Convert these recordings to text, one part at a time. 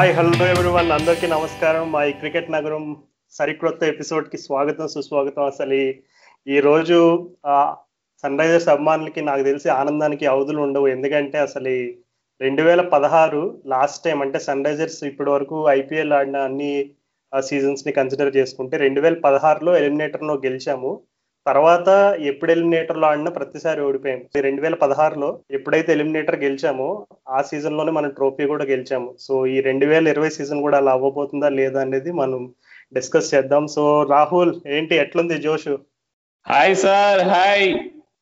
Hi hello everyone అందరికీ నమస్కారం. మా ఈ క్రికెట్ నగరం సరికొత్త ఎపిసోడ్కి స్వాగతం సుస్వాగతం అసలు. ఈ- రోజు సన్ రైజర్స్ అభిమానులకి నాకు తెలిసి ఆనందానికి అవధులు ఉండవు. ఎందుకంటే అసలు రెండు వేల పదహారు లాస్ట్ టైం అంటే సన్ రైజర్స్ ఇప్పటి వరకు ఐపీఎల్ ఆడిన అన్ని సీజన్స్ని కన్సిడర్ చేసుకుంటే రెండు వేల పదహారులో ఎలిమినేటర్లో గెలిచాము. తర్వాత ఎప్పుడు ఎలిమినేటర్లో ఆడినా ప్రతిసారి ఓడిపోయాం. రెండు వేల పదహారులో ఎప్పుడైతే ఎలిమినేటర్ గెలిచామో ఆ సీజన్లోనే మనం ట్రోఫీ కూడా గెలిచాము. సో ఈ రెండు వేల ఇరవై సీజన్ కూడా అలా అవ్వబోతుందా లేదా అనేది మనం డిస్కస్ చేద్దాం. సో రాహుల్ ఏంటి ఎట్లుంది జోషు? Hi sir hi.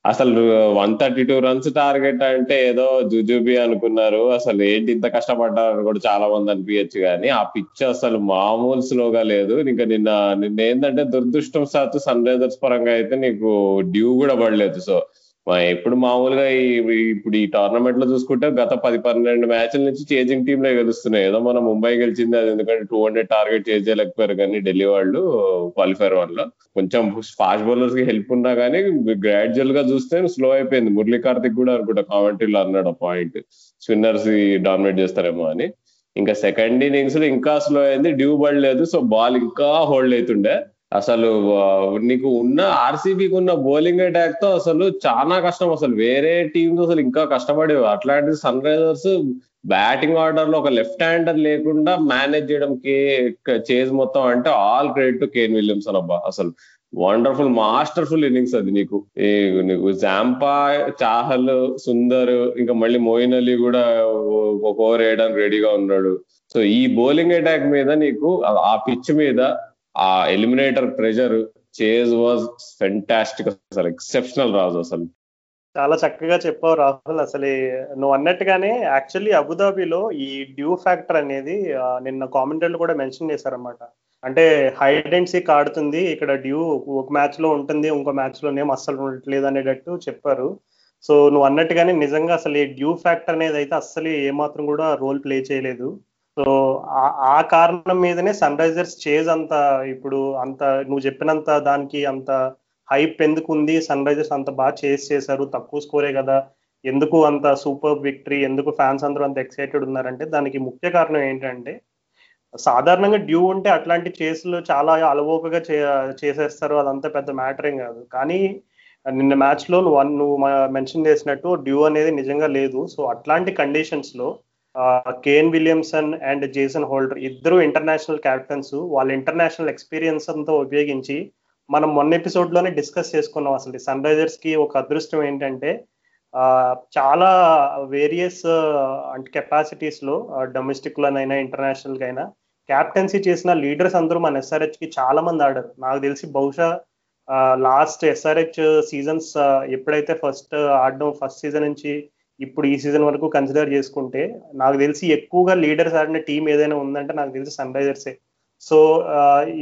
అసలు one thirty two runs target అంటే ఏదో జుజుబి అనుకున్నారు. అసలు ఏంటి ఇంత కష్టపడ్డారని కూడా చాలా మంది అనిపించచ్చు కానీ ఆ పిచ్ అసలు మామూలు స్లోగా లేదు. ఇంకా నిన్న నిన్న ఏంటంటే దురదృష్టం శాతం సన్ రైజర్స్ పరంగా అయితే నీకు డ్యూ కూడా పడలేదు. సో ఎప్పుడు మామూలుగా ఈ ఇప్పుడు ఈ టోర్నమెంట్లో చూసుకుంటే గత పది పన్నెండు మ్యాచ్ల నుంచి చేజింగ్ టీమ్లో గెలుస్తున్నాయి. ఏదో మన ముంబై గెలిచింది అది ఎందుకంటే టూ హండ్రెడ్ టార్గెట్ చేయలేకపోయారు కానీ ఢిల్లీ వాళ్ళు క్వాలిఫైర్ వల్ల కొంచెం ఫాస్ట్ బౌలర్స్కి హెల్ప్ ఉన్నా కానీ గ్రాడ్యువల్గా చూస్తే స్లో అయిపోయింది. మురళీ కార్తిక్ కూడా అనుకుంటా కామెంటరీలో అన్నాడు పాయింట్ స్పిన్నర్స్ డామినేట్ చేస్తారేమో అని. ఇంకా సెకండ్ ఇన్నింగ్స్లో ఇంకా స్లో అయింది. డ్యూ పడలేదు సో బాల్ ఇంకా హోల్డ్ అవుతుండే. అసలు నీకు ఉన్న ఆర్సీబీకి ఉన్న బౌలింగ్ అటాక్తో అసలు చాలా కష్టం. అసలు వేరే టీమ్స్ అసలు ఇంకా కష్టపడేవి. అట్లాంటి సన్ రైజర్స్ బ్యాటింగ్ ఆర్డర్లో ఒక లెఫ్ట్ హ్యాండర్ లేకుండా మేనేజ్ చేయడం కే చేజ్ మొత్తం అంటే all credit to Kane Williamson అబ్బా. అసలు వండర్ఫుల్ మాస్టర్ఫుల్ ఇన్నింగ్స్ అది నీకు. నీకు జాంపా చాహల్ సుందర్ ఇంకా మళ్ళీ మోయిన్ అలీ కూడా ఒక ఓవర్ వేయడానికి రెడీగా ఉన్నాడు. సో ఈ బౌలింగ్ అటాక్ మీద నీకు ఆ పిచ్ మీద ఆ eliminator pressure chase was fantastic అసలు ఎక్సెప్షనల్ రాజు అసలు. చాలా చక్కగా చెప్పావు రాహుల్ అసలు నువ్వు అన్నట్టుగానే యాక్చువల్లీ అబుదాబిలో ఈ డ్యూ ఫ్యాక్టర్ అనేది నిన్న కామెంటర్లు కూడా మెన్షన్ చేశారనమాట అంటే హైడ్ అండ్ సీక్ ఆడుతుంది ఇక్కడ డ్యూ ఒక మ్యాచ్లో ఉంటుంది ఇంకో మ్యాచ్ లోనేం అస్సలు ఉండట్లేదు అనేటట్టు చెప్పారు. సో నువ్వు అన్నట్టుగానే నిజంగా అసలు ఈ డ్యూ ఫ్యాక్టర్ అనేది అయితే అస్సలు ఏమాత్రం కూడా రోల్ ప్లే చేయలేదు. సో ఆ- కారణం మీదనే సన్ రైజర్స్ చేజ్ అంత ఇప్పుడు అంత నువ్వు చెప్పినంత దానికి అంత హైప్ ఎందుకు ఉంది సన్ రైజర్స్ అంత బాగా చేస్ చేశారు తక్కువ స్కోరే కదా. ఎందుకు అంత సూపర్ విక్టరీ? ఎందుకు ఫ్యాన్స్ అందరూ అంత ఎక్సైటెడ్ ఉన్నారంటే దానికి ముఖ్య కారణం ఏంటంటే సాధారణంగా డ్యూ ఉంటే అట్లాంటి చేసులు చాలా అలవోకగా చే చేసేస్తారు. అదంతా పెద్ద మ్యాటరింగ్ కాదు. కానీ నిన్న మ్యాచ్లో నువ్వు నువ్వు మెన్షన్ చేసినట్టు డ్యూ అనేది నిజంగా లేదు. సో అట్లాంటి కండిషన్స్లో Kane Williamson and Jason Holder ఇద్దరు ఇంటర్నేషనల్ క్యాప్టెన్స్ వాళ్ళ ఇంటర్నేషనల్ ఎక్స్పీరియన్స్ అంతా ఉపయోగించి మనం మొన్న ఎపిసోడ్లోనే డిస్కస్ చేసుకున్నాం అసలు సన్ రైజర్స్కి ఒక అదృష్టం ఏంటంటే చాలా వేరియస్ అంటే కెపాసిటీస్లో డొమెస్టిక్ లోనైనా ఇంటర్నేషనల్ అయినా క్యాప్టెన్సీ చేసిన లీడర్స్ అందరూ మన ఎస్ఆర్హెచ్కి చాలా మంది ఆడారు. నాకు తెలిసి బహుశా లాస్ట్ ఎస్ఆర్హెచ్ సీజన్స్ ఎప్పుడైతే ఫస్ట్ ఆడడం ఫస్ట్ సీజన్ నుంచి ఇప్పుడు ఈ సీజన్ వరకు కన్సిడర్ చేసుకుంటే నాకు తెలిసి ఎక్కువగా లీడర్స్ ఆడిన టీం ఏదైనా ఉందంటే నాకు తెలిసి సన్ రైజర్సే సో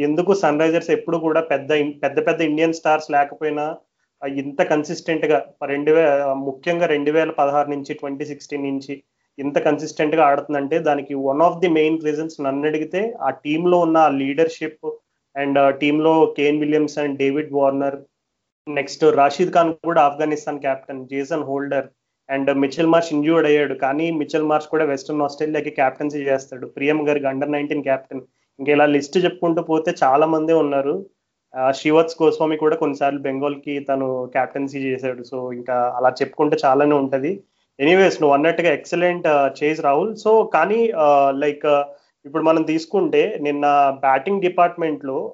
ఎందుకు సన్ రైజర్స్ ఎప్పుడు కూడా పెద్ద పెద్ద పెద్ద ఇండియన్ స్టార్స్ లేకపోయినా ఇంత కన్సిస్టెంట్గా రెండు వే ముఖ్యంగా రెండు వేల పదహారు నుంచి ట్వంటీ సిక్స్టీన్ నుంచి ఇంత కన్సిస్టెంట్గా ఆడుతుందంటే దానికి one of the main reasons నన్ను అడిగితే ఆ టీంలో ఉన్న లీడర్షిప్ అండ్ టీంలో Kane Williams and David Warner next Rashid Khan కూడా Afghanistan captain Jason Holder and Mitchell Marsh injured అయ్యాడు. కానీ మిచెల్ మార్చ్ కూడా వెస్టర్న్ ఆస్ట్రేలియాకి క్యాప్టెన్సీ చేస్తాడు. ప్రియం గారికి అండర్ నైన్టీన్ క్యాప్టెన్ ఇంకా ఇలా లిస్ట్ చెప్పుకుంటూ పోతే చాలా మందే ఉన్నారు. ఆ, శ్రీవత్స్ గోస్వామి కూడా కొన్నిసార్లు బెంగాల్కి తను క్యాప్టెన్సీ చేశాడు. సో ఇంకా అలా చెప్పుకుంటే చాలానే ఉంటది. ఎనీవేస్ నువ్వు అన్నట్టుగా ఎక్సలెంట్ చేజ్ రాహుల్. సో కానీ లైక్ ఇప్పుడు మనం తీసుకుంటే నిన్న బ్యాటింగ్ డిపార్ట్మెంట్లో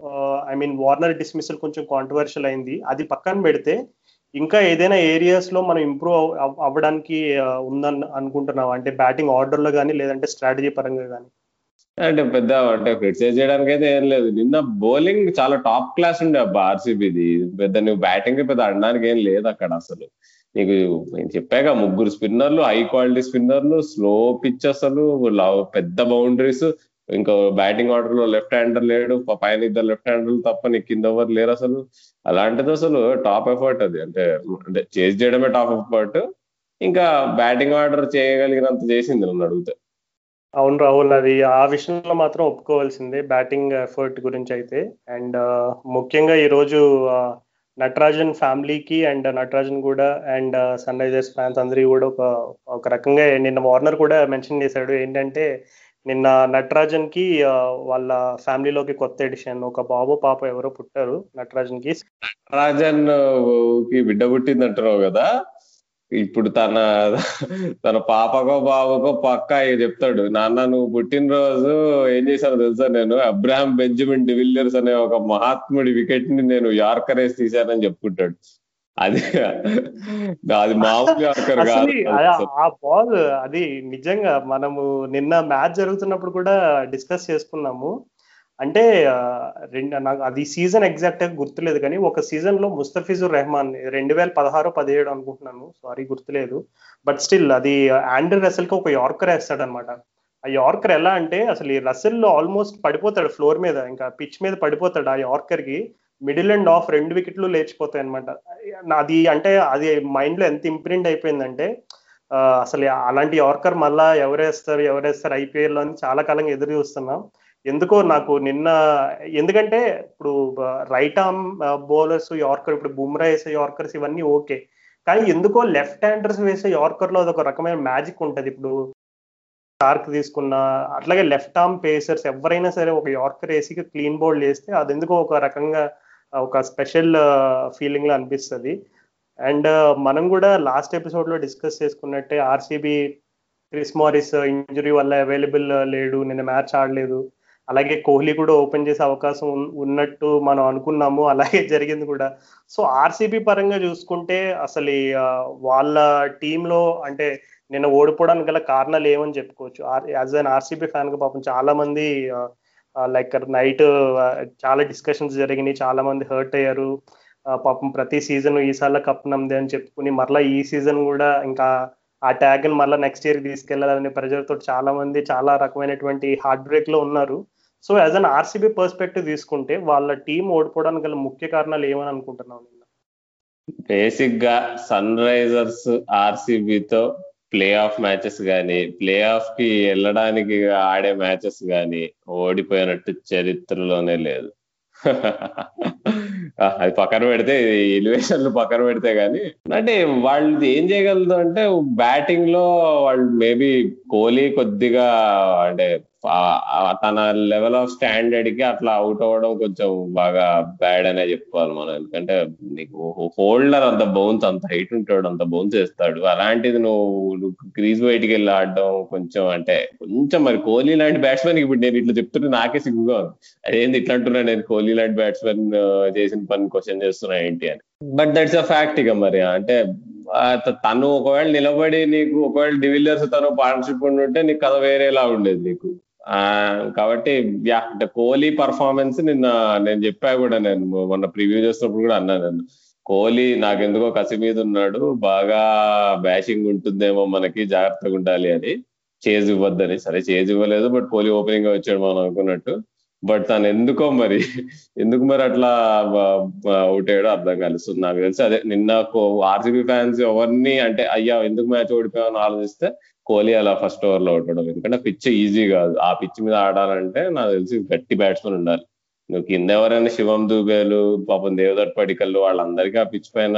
ఐ మీన్ వార్నర్ డిస్మిసల్ కొంచెం కాంట్రవర్షియల్ అయింది. అది పక్కన పెడితే ఇంకా ఏదైనా ఏరియాస్లో మనం ఇంప్రూవ్ అవ్వడానికి ఉందని అనుకుంటున్నావు? అంటే బ్యాటింగ్ ఆర్డర్లో కానీ లేదంటే స్ట్రాటజీ పరంగా కానీ అంటే పెద్ద అంటే క్రిటిసైజ్ చేయడానికి అయితే ఏం లేదు. నిన్న బౌలింగ్ చాలా టాప్ క్లాస్ ఉండే అబ్బా ఆర్సీబీది పెద్ద నువ్వు బ్యాటింగ్ పెద్ద అనడానికి ఏం లేదు అక్కడ అసలు. నీకు నేను చెప్పాక ముగ్గురు స్పిన్నర్లు హై క్వాలిటీ స్పిన్నర్లు స్లో పిచ్ అసలు లవ్- పెద్ద బౌండరీస్ ఇంకా బ్యాటింగ్ ఆర్డర్లో లెఫ్ట్ హ్యాండర్ లేడు ప- పైన ఇద్దరు లెఫ్ట్ హ్యాండర్లు తప్ప నీకు కింద ఎవరు లేరు అసలు. అలాంటిది అసలు టాప్ ఎఫర్ట్ అది. అంటే అంటే చేజ్ చేయడమే టాప్ ఎఫర్ట్ ఇంకా బ్యాటింగ్ ఆర్డర్ చేయగలిగినంత చేసింది నన్ను అడిగితే. అవును రాహుల్ అది ఆ విషయంలో మాత్రం ఒప్పుకోవాల్సిందే బ్యాటింగ్ ఎఫర్ట్ గురించి అయితే. అండ్ ముఖ్యంగా ఈరోజు నటరాజన్ ఫ్యామిలీకి అండ్ నటరాజన్ కూడా అండ్ సన్ రైజర్స్ ఫ్యాన్స్ అందరికీ కూడా ఒక ఒక రకంగా నిన్న వార్నర్ కూడా మెన్షన్ చేశాడు. ఏంటంటే నిన్న నటరాజన్కి వాళ్ళ ఫ్యామిలీలోకి కొత్త ఎడిషన్ ఒక బాబు పాప ఎవరో పుట్టారు నటరాజన్కి నటరాజన్కి బిడ్డ పుట్టిందంటున్నావు కదా? ఇప్పుడు తన తన పాపకో బాబుకో పక్క చెప్తాడు నాన్న నువ్వు పుట్టినరోజు ఏం చేశానో తెలుసా నేను? అబ్రాహం బెంజమిన్ డివిలియర్స్ అనే ఒక మహాత్ముడి వికెట్ని నేను యార్కర్ వేసి తీశానని చెప్పుకుంటాడు. అది అది మామూలు యార్కర్ కాదు ఆ బాల్ అది నిజంగా మనము నిన్న మ్యాచ్ జరుగుతున్నప్పుడు కూడా డిస్కస్ చేసుకున్నాము. అంటే రెండు నాకు అది సీజన్ ఎగ్జాక్ట్గా గుర్తులేదు కానీ ఒక సీజన్లో ముస్తఫిజుర్ రెహమాన్ రెండు వేల పదహారు పదిహేడు అనుకుంటున్నాను. సారీ గుర్తులేదు. బట్ స్టిల్ అది ఆండ్రీ రసెల్కి ఒక యార్కర్ వేస్తాడు అనమాట ఆ యార్కర్ ఎలా అంటే అసలు ఈ రసెల్ ఆల్మోస్ట్ పడిపోతాడు ఫ్లోర్ మీద. ఇంకా పిచ్ మీద పడిపోతాడు ఆ యార్కర్కి మిడిల్ అండ్ ఆఫ్ రెండు వికెట్లు లేచిపోతాయి అనమాట అది అంటే అది మైండ్లో ఎంత ఇంప్రింట్ అయిపోయిందంటే అసలు అలాంటి యార్కర్ మళ్ళా ఎవరేస్తారు ఎవరేస్తారు ఐపీఎల్ అని చాలా కాలంగా ఎదురు చూస్తున్నాం. ఎందుకో నాకు నిన్న ఎందుకంటే ఇప్పుడు రైట్ ఆర్మ్ బౌలర్స్ యార్కర్ ఇప్పుడు బుమ్రా వేసే యార్కర్స్ ఇవన్నీ ఓకే. కానీ ఎందుకో లెఫ్ట్ హ్యాండర్స్ వేసే యార్కర్లో అదొక రకమైన మ్యాజిక్ ఉంటుంది. ఇప్పుడు స్టార్క్ తీసుకున్న అట్లాగే లెఫ్ట్ ఆర్మ్ పేసర్స్ ఎవరైనా సరే ఒక యార్కర్ వేసి క్లీన్ బౌల్ చేస్తే అది ఎందుకో ఒక రకంగా ఒక స్పెషల్ ఫీలింగ్లో అనిపిస్తుంది. అండ్ మనం కూడా లాస్ట్ ఎపిసోడ్లో డిస్కస్ చేసుకున్నట్టే ఆర్సీబీ క్రిస్ మారిస్ ఇంజురీ వల్ల అవైలబుల్ uh, లేడు. నిన్న మ్యాచ్ ఆడలేదు. అలాగే కోహ్లీ కూడా ఓపెన్ చేసే అవకాశం ఉన్నట్టు మనం అనుకున్నాము. అలాగే జరిగింది కూడా. సో ఆర్సీబీ పరంగా చూసుకుంటే అసలు uh, వాళ్ళ టీంలో అంటే నిన్న ఓడిపోవడానికి గల కారణాలు ఏమని చెప్పుకోవచ్చు? యాజ్ అన్ ఆర్సీబీ ఫ్యాన్గా పాపం చాలా మంది uh, లైక్ నైట్ చాలా డిస్కషన్స్ జరిగినాయి. చాలా మంది హర్ట్ అయ్యారు. పాపం ప్రతి సీజన్ ఈసార్లు కప్ నమ్మదే అని చెప్పుకుని మరలా ఈ సీజన్ కూడా ఇంకా ఆ ట్యాగ్ని మళ్ళీ నెక్స్ట్ ఇయర్ తీసుకెళ్ళాలనే ప్రెజర్ తోటి చాలా మంది చాలా రకమైనటువంటి హార్ట్ బ్రేక్లో ఉన్నారు. So as an RCB perspective తీసుకుంటే వాళ్ళ టీం ఓడిపోవడానికి గల ముఖ్య కారణాలు ఏమని అనుకుంటున్నావు బేసిక్గా సన్ రైజర్స్ ఆర్సీబీతో ప్లే ఆఫ్ మ్యాచెస్ కానీ ప్లే ఆఫ్కి వెళ్ళడానికి ఆడే మ్యాచెస్ కానీ ఓడిపోయినట్టు చరిత్రలోనే లేదు. అది పక్కన పెడితే ఎలివేషన్లు పక్కన పెడితే గానీ అంటే వాళ్ళు ఏం చేయగలదు అంటే బ్యాటింగ్లో వాళ్ళు మేబీ కోహ్లీ కొద్దిగా అంటే తన లెవెల్ ఆఫ్ స్టాండర్డ్కి అట్లా అవుట్ అవ్వడం కొంచెం బాగా బ్యాడ్ అనే చెప్పుకోవాలి మనం. ఎందుకంటే నీకు హోల్డర్ అంత బౌన్స్ అంత హైట్ ఉంటాడు అంత బౌన్స్ వేస్తాడు. అలాంటిది నువ్వు క్రీజ్ బయటికి వెళ్ళి ఆడడం కొంచెం అంటే కొంచెం మరి కోహ్లీ లాంటి బ్యాట్స్మెన్ ఇప్పుడు నేను ఇట్లా చెప్తుంటే నాకే సిగ్గుగా ఉంది. అదేంది ఇట్లా అంటున్నా నేను కోహ్లీ లాంటి బ్యాట్స్మెన్ చేసిన పని క్వశ్చన్ చేస్తున్నా ఏంటి అని. బట్ దట్స్ అ ఫ్యాక్ట్ ఇక మరి. అంటే తను ఒకవేళ నిలబడి నీకు ఒకవేళ డివిలియర్స్ తను పార్ట్నర్షిప్ ఉంటే నీకు కథ వేరేలా ఉండేది నీకు. కాబట్టి యా అంటే కోహ్లీ పర్ఫార్మెన్స్ నిన్న నేను చెప్పా కూడా నేను మొన్న ప్రివ్యూ చేసినప్పుడు కూడా అన్నా నేను. కోహ్లీ నాకెందుకో కసి మీద ఉన్నాడు బాగా బ్యాషింగ్ ఉంటుందేమో మనకి జాగ్రత్తగా ఉండాలి అని. చేజ్ ఇవ్వద్దని. సరే చేజ్ ఇవ్వలేదు బట్ కోహ్లీ ఓపెనింగ్గా వచ్చాడు మనం అనుకున్నట్టు. బట్ తను ఎందుకో మరి ఎందుకు మరి అట్లా అవుట్ అయ్యాడో అర్థం కాలేదు. నాకు తెలిసి అదే నిన్న ఆర్సీబీ ఫ్యాన్స్ ఎవరిని అంటే అయ్యా ఎందుకు మ్యాచ్ ఓడిపోయామని ఆలోచిస్తే కోహ్లీ అలా ఫస్ట్ ఓవర్లో ఉండడం ఎందుకంటే పిచ్ ఈజీ కాదు. ఆ పిచ్ మీద ఆడాలంటే నాకు తెలిసి గట్టి బ్యాట్స్మెన్ ఉండాలి. నువ్వు కింద ఎవరైనా శివం దూబేలు పాపం దేవదట్ పడికల్లు వాళ్ళందరికీ ఆ పిచ్ పైన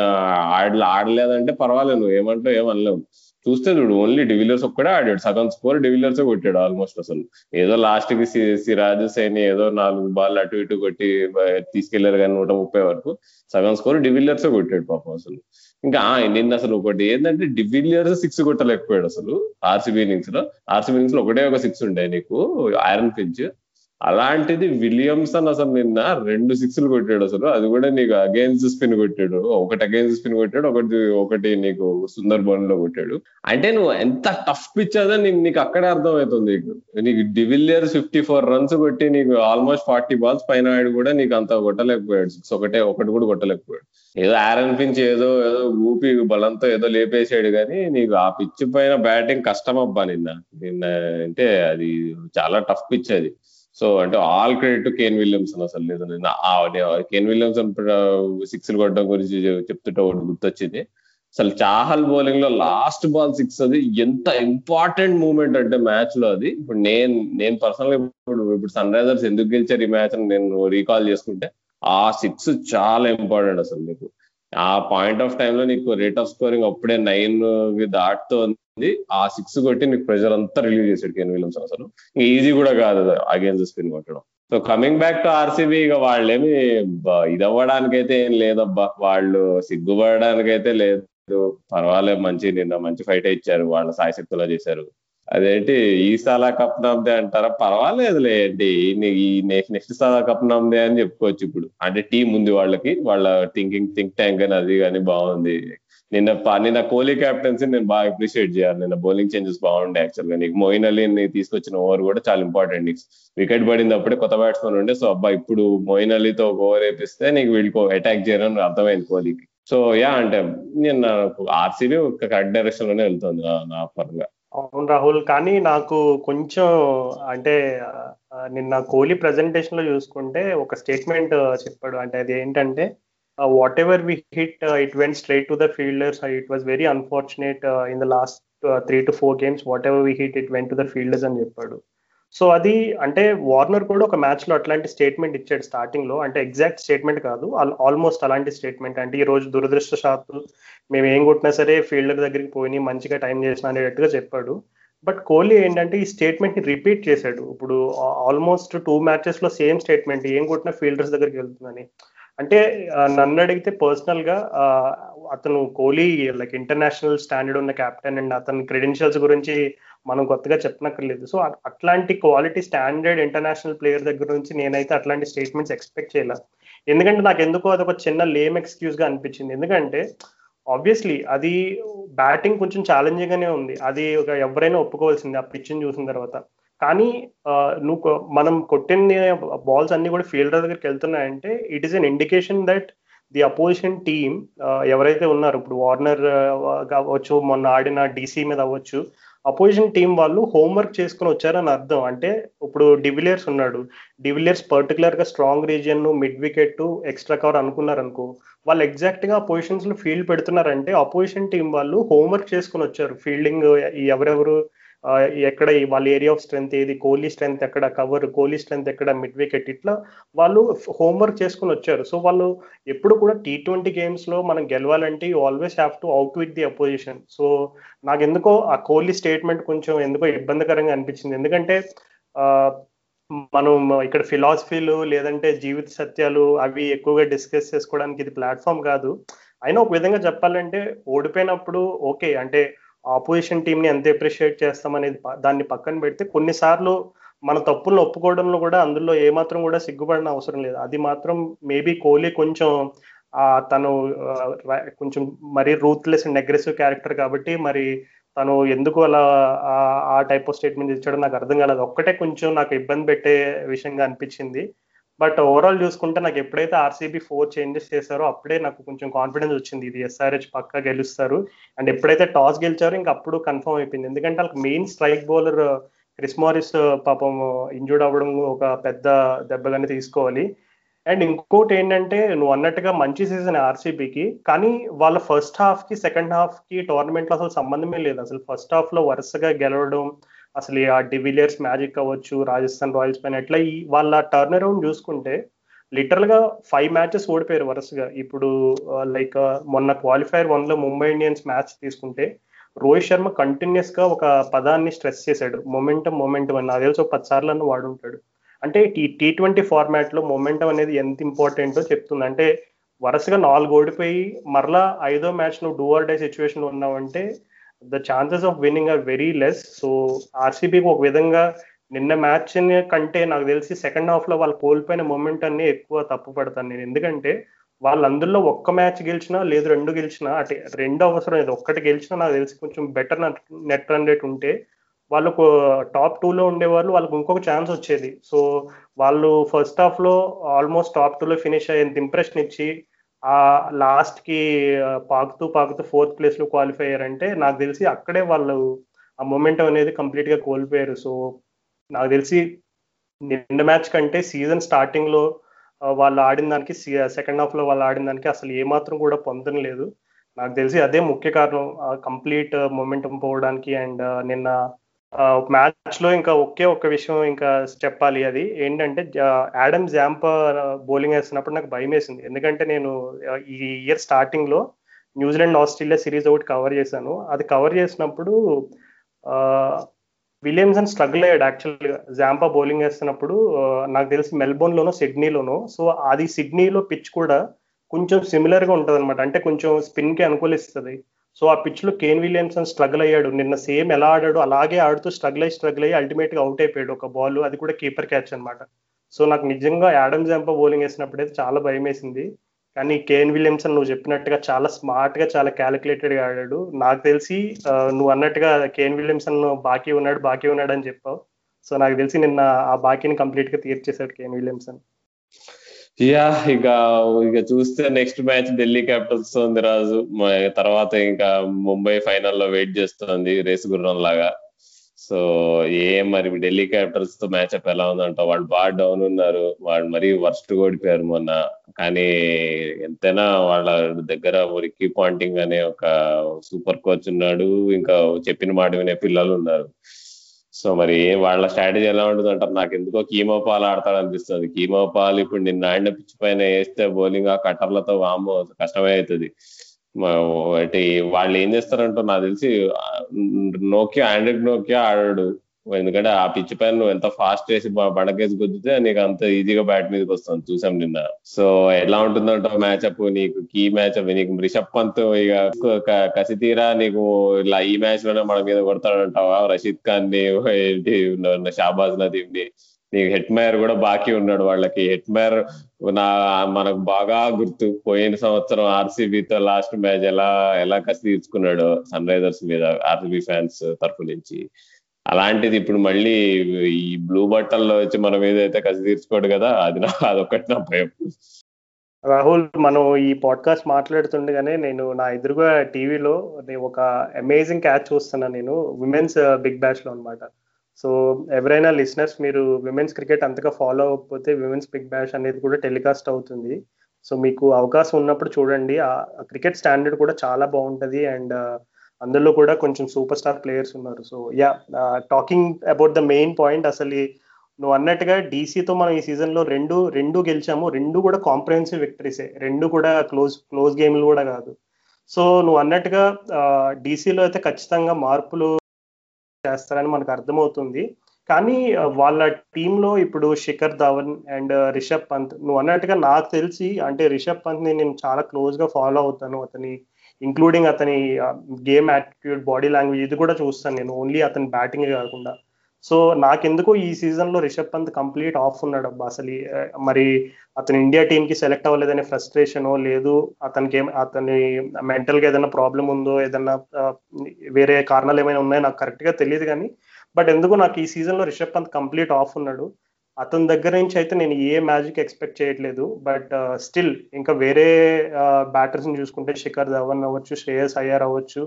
ఆడలే ఆడలేదంటే పర్వాలేదు. నువ్వు ఏమంటావు ఏమనలేవు. చూస్తే చూడు ఓన్లీ డివిలియర్స్ ఒక్కడే ఆడాడు. సగం స్కోర్ డివిలియర్స్ కొట్టాడు ఆల్మోస్ట్ అసలు. ఏదో లాస్ట్కి సిరాజ్ సైని ఏదో నాలుగు బాల్ అటు ఇటు కొట్టి తీసుకెళ్ళారు కానీ నూట ముప్పై వరకు సగం స్కోర్ డివిలియర్స్ కొట్టాడు పాపం అసలు. ఇంకా నిన్న అసలు ఒకటి ఏంటంటే డివిలియర్స్ సిక్స్ కొట్టలేకపోయాడు అసలు. ఆర్సీబీ ఇన్నింగ్స్లో. ఆర్సీబీ ఇన్నింగ్స్లో ఒకటే ఒక సిక్స్ ఉండే నీకు ఐరన్ పిచ్ అలాంటిది విలియమ్సన్ అసలు నిన్న రెండు సిక్స్లు కొట్టాడు అసలు. అది కూడా నీకు అగైన్స్ స్పిన్ కొట్టాడు. ఒకటి అగైన్స్ స్పిన్ కొట్టాడు ఒకటి ఒకటి నీకు సుందర్ బౌన్లో కొట్టాడు. అంటే నువ్వు ఎంత టఫ్ పిచ్ అదో నీకు నీకు అక్కడే అర్థమవుతుంది నీకు. నీకు డివిలియర్స్ ఫిఫ్టీ ఫోర్ రన్స్ కొట్టి నీకు ఆల్మోస్ట్ ఫార్టీ బాల్స్ పైన ఆడి కూడా నీకు అంత కొట్టలేకపోయాడు. సిక్స్ ఒకటే ఒకటి కూడా కొట్టలేకపోయాడు. ఏదో ఆరన్ పించ్ ఏదో ఏదో ఊపి బలంతో ఏదో లేపేసాడు కానీ నీకు ఆ పిచ్ పైన బ్యాటింగ్ కష్టం అబ్బా నిన్న. నిన్న అంటే అది చాలా టఫ్ పిచ్ అది. సో అంటే all credit to Kane Williamson అసలు లేదు. నేను కేన్ విలియమ్సన్ సిక్స్ కొట్టడం గురించి చెప్తుంటే ఒకటి గుర్తొచ్చింది. అసలు చాహల్ బౌలింగ్లో లాస్ట్ బాల్ సిక్స్ అది ఎంత ఇంపార్టెంట్ మూమెంట్ అంటే మ్యాచ్లో అది. ఇప్పుడు నేను నేను పర్సనల్గా ఇప్పుడు ఇప్పుడు సన్ రైజర్స్ ఎందుకు గెలిచారు ఈ మ్యాచ్ నేను రీకాల్ చేసుకుంటే ఆ సిక్స్ చాలా ఇంపార్టెంట్ అసలు నీకు. ఆ పాయింట్ ఆఫ్ టైమ్లో నీకు రేట్ ఆఫ్ స్కోరింగ్ అప్పుడే నైన్ దాటుతోంది ఆ సిక్స్ కొట్టి నీకు ప్రెషర్ అంతా రిలీవ్ చేసాడు కెన్ విలియమ్సన్ అసలు. ఈజీ కూడా కాదు అగేన్స్ స్పిన్ కొట్టడం. So coming back to RCB ఇక వాళ్ళేమి ఇది అవ్వడానికైతే ఏం లేదబ్బా. వాళ్ళు సిగ్గుపడడానికైతే లేదు. పర్వాలేదు మంచి నిన్న మంచి ఫైట్ ఇచ్చారు. వాళ్ళ సాయశక్తులా చేశారు. అదేంటి ఈ సాలా కప్ అంటారా? పర్వాలేదులే ఏంటి ఈ నెక్స్ట్ సాలా కప్ అని చెప్పుకోవచ్చు ఇప్పుడు. అంటే టీం ఉంది వాళ్ళకి వాళ్ళ థింకింగ్ థింక్ ట్యాంక్ అని అది కానీ బాగుంది. నిన్న నిన్న కోహ్లీ క్యాప్టెన్సీ నేను బాగా అప్రిషియేట్ చేయాలి. నిన్న బౌలింగ్ చేంజెస్ బాగుండే యాక్చువల్గా నీకు మోయిన్ అలీ తీసుకొచ్చిన ఓవర్ కూడా చాలా ఇంపార్టెంట్ నీకు వికెట్ పడింది అప్పుడే కొత్త బ్యాట్స్మెన్ ఉండే. సో అబ్బా ఇప్పుడు మోయిన్ అలీతో ఒక ఓవర్ వేపిస్తే నీకు వీళ్ళకి అటాక్ చేయడం అర్థమైంది కోహ్లీకి. సో యా అంటే నేను ఆర్సీబీ ఒక కరెక్ట్ డైరెక్షన్లోనే వెళ్తుంది నా పరంగా. అవును రాహుల్ కానీ నాకు కొంచెం అంటే నిన్న కోహ్లీ ప్రెజెంటేషన్లో చూసుకుంటే ఒక స్టేట్మెంట్ చెప్పాడు. అంటే అది ఏంటంటే whatever we hit it went straight to the fielders it was very unfortunate in the last three to four games whatever we hit it went to the fielders అని చెప్పాడు. సో అది అంటే వార్నర్ కూడా ఒక మ్యాచ్లో అట్లాంటి స్టేట్మెంట్ ఇచ్చాడు స్టార్టింగ్లో. అంటే ఎగ్జాక్ట్ స్టేట్మెంట్ కాదు. ఆల్మోస్ట్ అలాంటి స్టేట్మెంట్ అంటే ఈ రోజు దురదృష్టశాత్తు మేము ఏం కొట్టినా సరే ఫీల్డర్ దగ్గరికి పోయి మంచిగా టైం చేసిన అనేటట్టుగా చెప్పాడు. బట్ కోహ్లీ ఏంటంటే ఈ స్టేట్మెంట్ని రిపీట్ చేశాడు. ఇప్పుడు ఆల్మోస్ట్ టూ మ్యాచెస్లో సేమ్ స్టేట్మెంట్ ఏం కొట్టినా ఫీల్డర్స్ దగ్గరికి వెళ్తుందని. అంటే నన్ను అడిగితే పర్సనల్గా అతను కోహ్లీ లైక్ ఇంటర్నేషనల్ స్టాండర్డ్ ఉన్న కెప్టెన్ అండ్ అతని క్రెడెన్షియల్స్ గురించి మనం కొత్తగా చెప్పనక్కర్లేదు. సో అట్లాంటి క్వాలిటీ స్టాండర్డ్ ఇంటర్నేషనల్ ప్లేయర్ దగ్గర నుంచి నేనైతే అట్లాంటి స్టేట్మెంట్స్ ఎక్స్పెక్ట్ చేయలేదు ఎందుకంటే నాకు ఎందుకో అది ఒక చిన్న లేమ్ ఎక్స్క్యూజ్గా అనిపించింది. ఎందుకంటే ఆబ్వియస్లీ అది బ్యాటింగ్ కొంచెం ఛాలెంజింగ్ గానే ఉంది. అది ఒక ఎవరైనా ఒప్పుకోవాల్సింది ఆ పిచ్ని చూసిన తర్వాత. కానీ నువ్వు మనం కొట్టిన బాల్స్ అన్ని కూడా ఫీల్డర్ దగ్గరికి వెళ్తున్నాయంటే it is an indication that the opposition team ఎవరైతే ఉన్నారు ఇప్పుడు వార్నర్ కావచ్చు మొన్న ఆడిన డీసీ మీద అవ్వచ్చు అపోజిషన్ టీం వాళ్ళు హోంవర్క్ చేసుకుని వచ్చారని అర్థం. అంటే ఇప్పుడు డివిలియర్స్ ఉన్నాడు. డివిలియర్స్ పర్టికులర్గా strong region mid wicket extra cover అనుకున్నారు అనుకో వాళ్ళు ఎగ్జాక్ట్గా పొజిషన్స్లో ఫీల్డ్ పెడుతున్నారంటే అపోజిషన్ టీం వాళ్ళు హోంవర్క్ చేసుకుని వచ్చారు. ఫీల్డింగ్ ఎవరెవరు ఎక్కడ వాళ్ళ ఏరియా ఆఫ్ స్ట్రెంత్ ఏది కోహ్లీ స్ట్రెంత్ ఎక్కడ కవర్ కోహ్లీ స్ట్రెంత్ ఎక్కడ మిడ్ వికెట్ ఇట్లా వాళ్ళు హోంవర్క్ చేసుకుని వచ్చారు. సో వాళ్ళు ఎప్పుడు కూడా టీ ట్వంటీ గేమ్స్లో మనం గెలవాలంటే you always have to out with the opposition so నాకు ఎందుకో ఆ కోహ్లీ స్టేట్మెంట్ కొంచెం ఎందుకో ఇబ్బందికరంగా అనిపించింది. ఎందుకంటే మనం ఇక్కడ ఫిలాసఫీలు లేదంటే జీవిత సత్యాలు అవి ఎక్కువగా డిస్కస్ చేసుకోవడానికి ఇది ప్లాట్ఫామ్ కాదు. అయినా ఒక విధంగా చెప్పాలంటే ఓడిపోయినప్పుడు ఓకే అంటే ఆపోజిషన్ టీంని ఎంత అప్రిషియేట్ చేస్తామనేది దాన్ని పక్కన పెడితే కొన్నిసార్లు మన తప్పులను ఒప్పుకోవడంలో కూడా అందులో ఏమాత్రం కూడా సిగ్గుపడిన అవసరం లేదు. అది మాత్రం మేబీ కోహ్లీ కొంచెం తను కొంచెం మరీ రూత్లెస్ అండ్ అగ్రెసివ్ క్యారెక్టర్ కాబట్టి మరి తను ఎందుకు అలా ఆ టైప్ ఆఫ్ స్టేట్మెంట్ ఇచ్చాడో నాకు అర్థం కాలేదు. ఒక్కటే కొంచెం నాకు ఇబ్బంది పెట్టే విషయంగా అనిపించింది. బట్ ఓవరాల్ చూసుకుంటే నాకు ఎప్పుడైతే ఆర్సీబీ ఫోర్ చేంజెస్ చేశారో అప్పుడే నాకు కొంచెం కాన్ఫిడెన్స్ వచ్చింది. ఇది ఎస్ఆర్హెచ్ పక్కా గెలుస్తారు. అండ్ ఎప్పుడైతే టాస్ గెలిచారో ఇంక అప్పుడు కన్ఫర్మ్ అయిపోయింది. ఎందుకంటే వాళ్ళకి main strike bowler Chris Morris పాపం ఇంజూర్డ్ అవ్వడం ఒక పెద్ద దెబ్బగానే తీసుకోవాలి. అండ్ ఇంకోటి ఏంటంటే నువ్వు అన్నట్టుగా మంచి సీజన్ ఆర్సీబీకి. కానీ వాళ్ళ ఫస్ట్ హాఫ్కి సెకండ్ హాఫ్కి టోర్నమెంట్లో అసలు సంబంధమే లేదు. అసలు ఫస్ట్ హాఫ్లో వరుసగా గెలవడం అసలు ఆ డివిలియర్స్ మ్యాజిక్ అవ్వచ్చు రాజస్థాన్ రాయల్స్ పైన ఎట్లా ఈ వాళ్ళ టర్న్ అరౌండ్ చూసుకుంటే లిటరల్గా ఫైవ్ మ్యాచెస్ ఓడిపోయారు వరుసగా. ఇప్పుడు లైక్ మొన్న క్వాలిఫైర్ వన్లో ముంబై ఇండియన్స్ మ్యాచ్ తీసుకుంటే రోహిత్ శర్మ కంటిన్యూస్గా ఒక పదాన్ని స్ట్రెస్ చేశాడు. మొమెంటం మొమెంటం అని. నాకు తెలిసి ఒక పది సార్లు వాడుంటాడు. అంటే ఈ టీ ట్వంటీ ఫార్మాట్లో మొమెంటం అనేది ఎంత ఇంపార్టెంటో చెప్తుంది. అంటే వరుసగా నాలుగు ఓడిపోయి మరలా ఐదో మ్యాచ్ నువ్వు డూ ఆర్ డే సిచ్యువేషన్లో ఉన్నావంటే the chances of winning are very less so ఆర్సీబీకి ఒక విధంగా నిన్న మ్యాచ్ కంటే నాకు తెలిసి సెకండ్ హాఫ్లో వాళ్ళు కోల్పోయిన మూమెంట్ అన్ని ఎక్కువ తప్పు పడతాను నేను. ఎందుకంటే వాళ్ళందరిలో ఒక్క మ్యాచ్ గెలిచినా లేదు రెండు గెలిచినా అంటే రెండు అవసరం లేదు. ఒక్కటి గెలిచినా నాకు తెలిసి కొంచెం బెటర్ నెట్ రన్ రేట్ ఉంటే వాళ్ళకు టాప్ టూలో ఉండేవాళ్ళు వాళ్ళకి ఇంకొక ఛాన్స్ వచ్చేది. సో వాళ్ళు ఫస్ట్ హాఫ్లో ఆల్మోస్ట్ టాప్ టూలో ఫినిష్ అయ్యేంత ఇంప్రెషన్ ఇచ్చి ఆ లాస్ట్కి పాకుతూ పాకుతూ ఫోర్త్ ప్లేస్లో క్వాలిఫై అయ్యారంటే నాకు తెలిసి అక్కడే వాళ్ళు ఆ మొమెంటం అనేది కంప్లీట్గా కోల్పోయారు. సో నాకు తెలిసి నిన్న మ్యాచ్ కంటే సీజన్ స్టార్టింగ్లో వాళ్ళు ఆడిన దానికి సెకండ్ హాఫ్లో వాళ్ళు ఆడిన దానికి అసలు ఏమాత్రం కూడా పొందడం లేదు. నాకు తెలిసి అదే ముఖ్య కారణం కంప్లీట్ మొమెంటం పోవడానికి అండ్ నిన్న మ్యాచ్లో ఇంకా ఒకే ఒక్క విషయం ఇంకా చెప్పాలి అది. ఏంటంటే యాడమ్ జాంప బౌలింగ్ వేస్తున్నప్పుడు నాకు భయం వేసింది. ఎందుకంటే నేను ఈ ఇయర్ స్టార్టింగ్లో న్యూజిలాండ్ ఆస్ట్రేలియా సిరీస్ ఒకటి కవర్ చేశాను. అది కవర్ చేసినప్పుడు విలియమ్సన్ స్ట్రగుల్ అయ్యాడు యాక్చువల్గా జాంపా బౌలింగ్ వేస్తున్నప్పుడు నాకు తెలిసి మెల్బోర్న్లోనో సిడ్నీలోనో సో అది సిడ్నీలో పిచ్ కూడా కొంచెం సిమిలర్గా ఉంటుంది అనమాట అంటే కొంచెం స్పిన్కి అనుకూలిస్తుంది. సో ఆ పిచ్లో కేన్ విలియమ్సన్ స్ట్రగుల్ అయ్యాడు. నిన్న సేమ్ ఎలా ఆడాడు అలాగే ఆడుతూ స్ట్రగుల్ అయ్యి స్ట్రగుల్ అయ్యి అల్టిమేట్గా అవుట్ అయిపోయాడు ఒక బాల్ అది కూడా కీపర్ క్యాచ్ అనమాట సో నాకు నిజంగా యాడమ్ జాంపా బౌలింగ్ వేసినప్పుడు అయితే చాలా భయం వేసింది. కానీ కేన్ విలియమ్సన్ నువ్వు చెప్పినట్టుగా చాలా స్మార్ట్గా చాలా క్యాలిక్యులేటెడ్గా ఆడాడు. నాకు తెలిసి నువ్వు అన్నట్టుగా కేన్ విలియమ్సన్ బాకీ ఉన్నాడు బాకీ ఉన్నాడు అని చెప్పావు. సో నాకు తెలిసి నిన్న ఆ బాకీని కంప్లీట్గా తీర్చేశాడు కేన్ విలియమ్సన్ యా ఇక ఇక చూస్తే నెక్స్ట్ మ్యాచ్ ఢిల్లీ క్యాపిటల్స్ ఉంది రాజు. తర్వాత ఇంకా ముంబై ఫైనల్లో వెయిట్ చేస్తుంది రేసు గుర్రం లాగా. సో ఏ మరి ఢిల్లీ క్యాపిటల్స్తో మ్యాచ్అప్ ఎలా ఉందంట వాళ్ళు బాగా డౌన్ ఉన్నారు. వాళ్ళు మరీ వర్స్ట్ ఓడిపోయారు మొన్న. కానీ ఎంతైనా వాళ్ళ దగ్గర రిక్కీ పాయింటింగ్ అనే ఒక సూపర్ కోచ్ ఉన్నాడు. ఇంకా చెప్పిన మాట వినే పిల్లలు ఉన్నారు. సో మరి వాళ్ళ స్ట్రాటజీ ఎలా ఉంటుంది అంటారు నాకు ఎందుకో కీమో పాల్ ఆడతాడు అనిపిస్తుంది కీమో పాలు ఇప్పుడు నిన్న ఆడిన పిచ్ పైన వేస్తే బౌలింగ్ ఆ కట్టర్లతో వామో కష్టమే అవుతుంది అంటే వాళ్ళు ఏం చేస్తారంటో నాకు తెలిసి నోకియా ఆండ్రాయిడ్ నోకియా ఆడాడు. ఎందుకంటే ఆ పిచ్ పైన నువ్వు ఎంత ఫాస్ట్ వేసి బండకేసి గుద్దితే నీకు అంత ఈజీగా బ్యాట్ మీదకి వస్తుంది చూసాం నిన్న. సో ఎలా ఉంటుందంటో మ్యాచ్అప్ నీకు కీ మ్యాచ్అప్ నీకు రిషబ్ పంత్ ఇక కసి తీరా నీకు ఇలా ఈ మ్యాచ్లోనే మన మీద కొడతాడంటావా? రషీద్ ఖాన్ని షాబాజ్ నదీమ్ని. నీకు హెట్ మేయర్ కూడా బాకీ ఉన్నాడు వాళ్ళకి. హెడ్ మేయర్ నా మనకు బాగా గుర్తు. పోయిన సంవత్సరం ఆర్సీబీతో లాస్ట్ మ్యాచ్ ఎలా ఎలా కసి తీర్చుకున్నాడు సన్ రైజర్స్ మీద ఆర్సీబీ ఫ్యాన్స్ తరఫు నుంచి. అలాంటిది ఇప్పుడు మళ్ళీ ఈ బ్లూ బట్టల్లో వచ్చి మనం ఏదైతే కసి తీర్చుకోడు కదా అది నా అదొకటి నా భయం. రాహుల్ మనం ఈ పాడ్కాస్ట్ మాట్లాడుతుండగానే నేను నా ఎదురుగా టీవీలో ఒక అమేజింగ్ క్యాచ్ చూస్తున్నాను నేను విమెన్స్ బిగ్ బ్యాష్లో అనమాట సో ఎవరైనా లిసినర్స్ మీరు విమెన్స్ క్రికెట్ అంతగా ఫాలో అవ్వకపోతే విమెన్స్ బిగ్ బ్యాష్ అనేది కూడా టెలికాస్ట్ అవుతుంది. సో మీకు అవకాశం ఉన్నప్పుడు చూడండి ఆ క్రికెట్ స్టాండర్డ్ కూడా చాలా బాగుంటుంది. అండ్ uh, అందులో కూడా కొంచెం సూపర్ స్టార్ ప్లేయర్స్ ఉన్నారు. So yeah talking about the main point అసలు నువ్వు అన్నట్టుగా డీసీతో మనం ఈ సీజన్లో రెండు రెండు గెలిచాము. రెండు కూడా కాంప్రహెన్సివ్ విక్టరీసే రెండు కూడా క్లోజ్ క్లోజ్ గేమ్లు కూడా కాదు. సో నువ్వు అన్నట్టుగా డీసీలో అయితే ఖచ్చితంగా మార్పులు చేస్తారని మనకు అర్థమవుతుంది. కానీ వాళ్ళ టీంలో ఇప్పుడు శిఖర్ ధవన్ అండ్ రిషబ్ పంత్ నువ్వు అన్నట్టుగా నాకు తెలిసి అంటే రిషబ్ పంత్ని నేను చాలా క్లోజ్గా ఫాలో అవుతాను. అతని ఇంక్లూడింగ్ అతని గేమ్ యాటిట్యూడ్ బాడీ లాంగ్వేజ్ ఇది కూడా చూస్తాను నేను. ఓన్లీ అతని బ్యాటింగ్ కాకుండా. సో నాకెందుకు ఈ సీజన్లో రిషబ్ పంత్ కంప్లీట్ ఆఫ్ ఉన్నాడు అబ్బా అసలు. మరి అతను ఇండియా టీమ్కి సెలెక్ట్ అవ్వలేదనే ఫ్రస్ట్రేషన్ లేదు అతనికి అతని మెంటల్గా ఏదైనా ప్రాబ్లం ఉందో ఏదైనా వేరే కారణాలు ఏమైనా ఉన్నాయో నాకు కరెక్ట్గా తెలియదు కానీ బట్ ఎందుకు నాకు ఈ సీజన్లో రిషబ్ పంత్ కంప్లీట్ ఆఫ్ ఉన్నాడు. అతని దగ్గర నుంచి అయితే నేను ఏ మ్యాజిక్ ఎక్స్పెక్ట్ చేయట్లేదు బట్ స్టిల్ ఇంకా వేరే బ్యాటర్స్ని చూసుకుంటే శిఖర్ ధవన్ అవ్వచ్చు శ్రేయస్ అయ్యర్ అవ్వచ్చు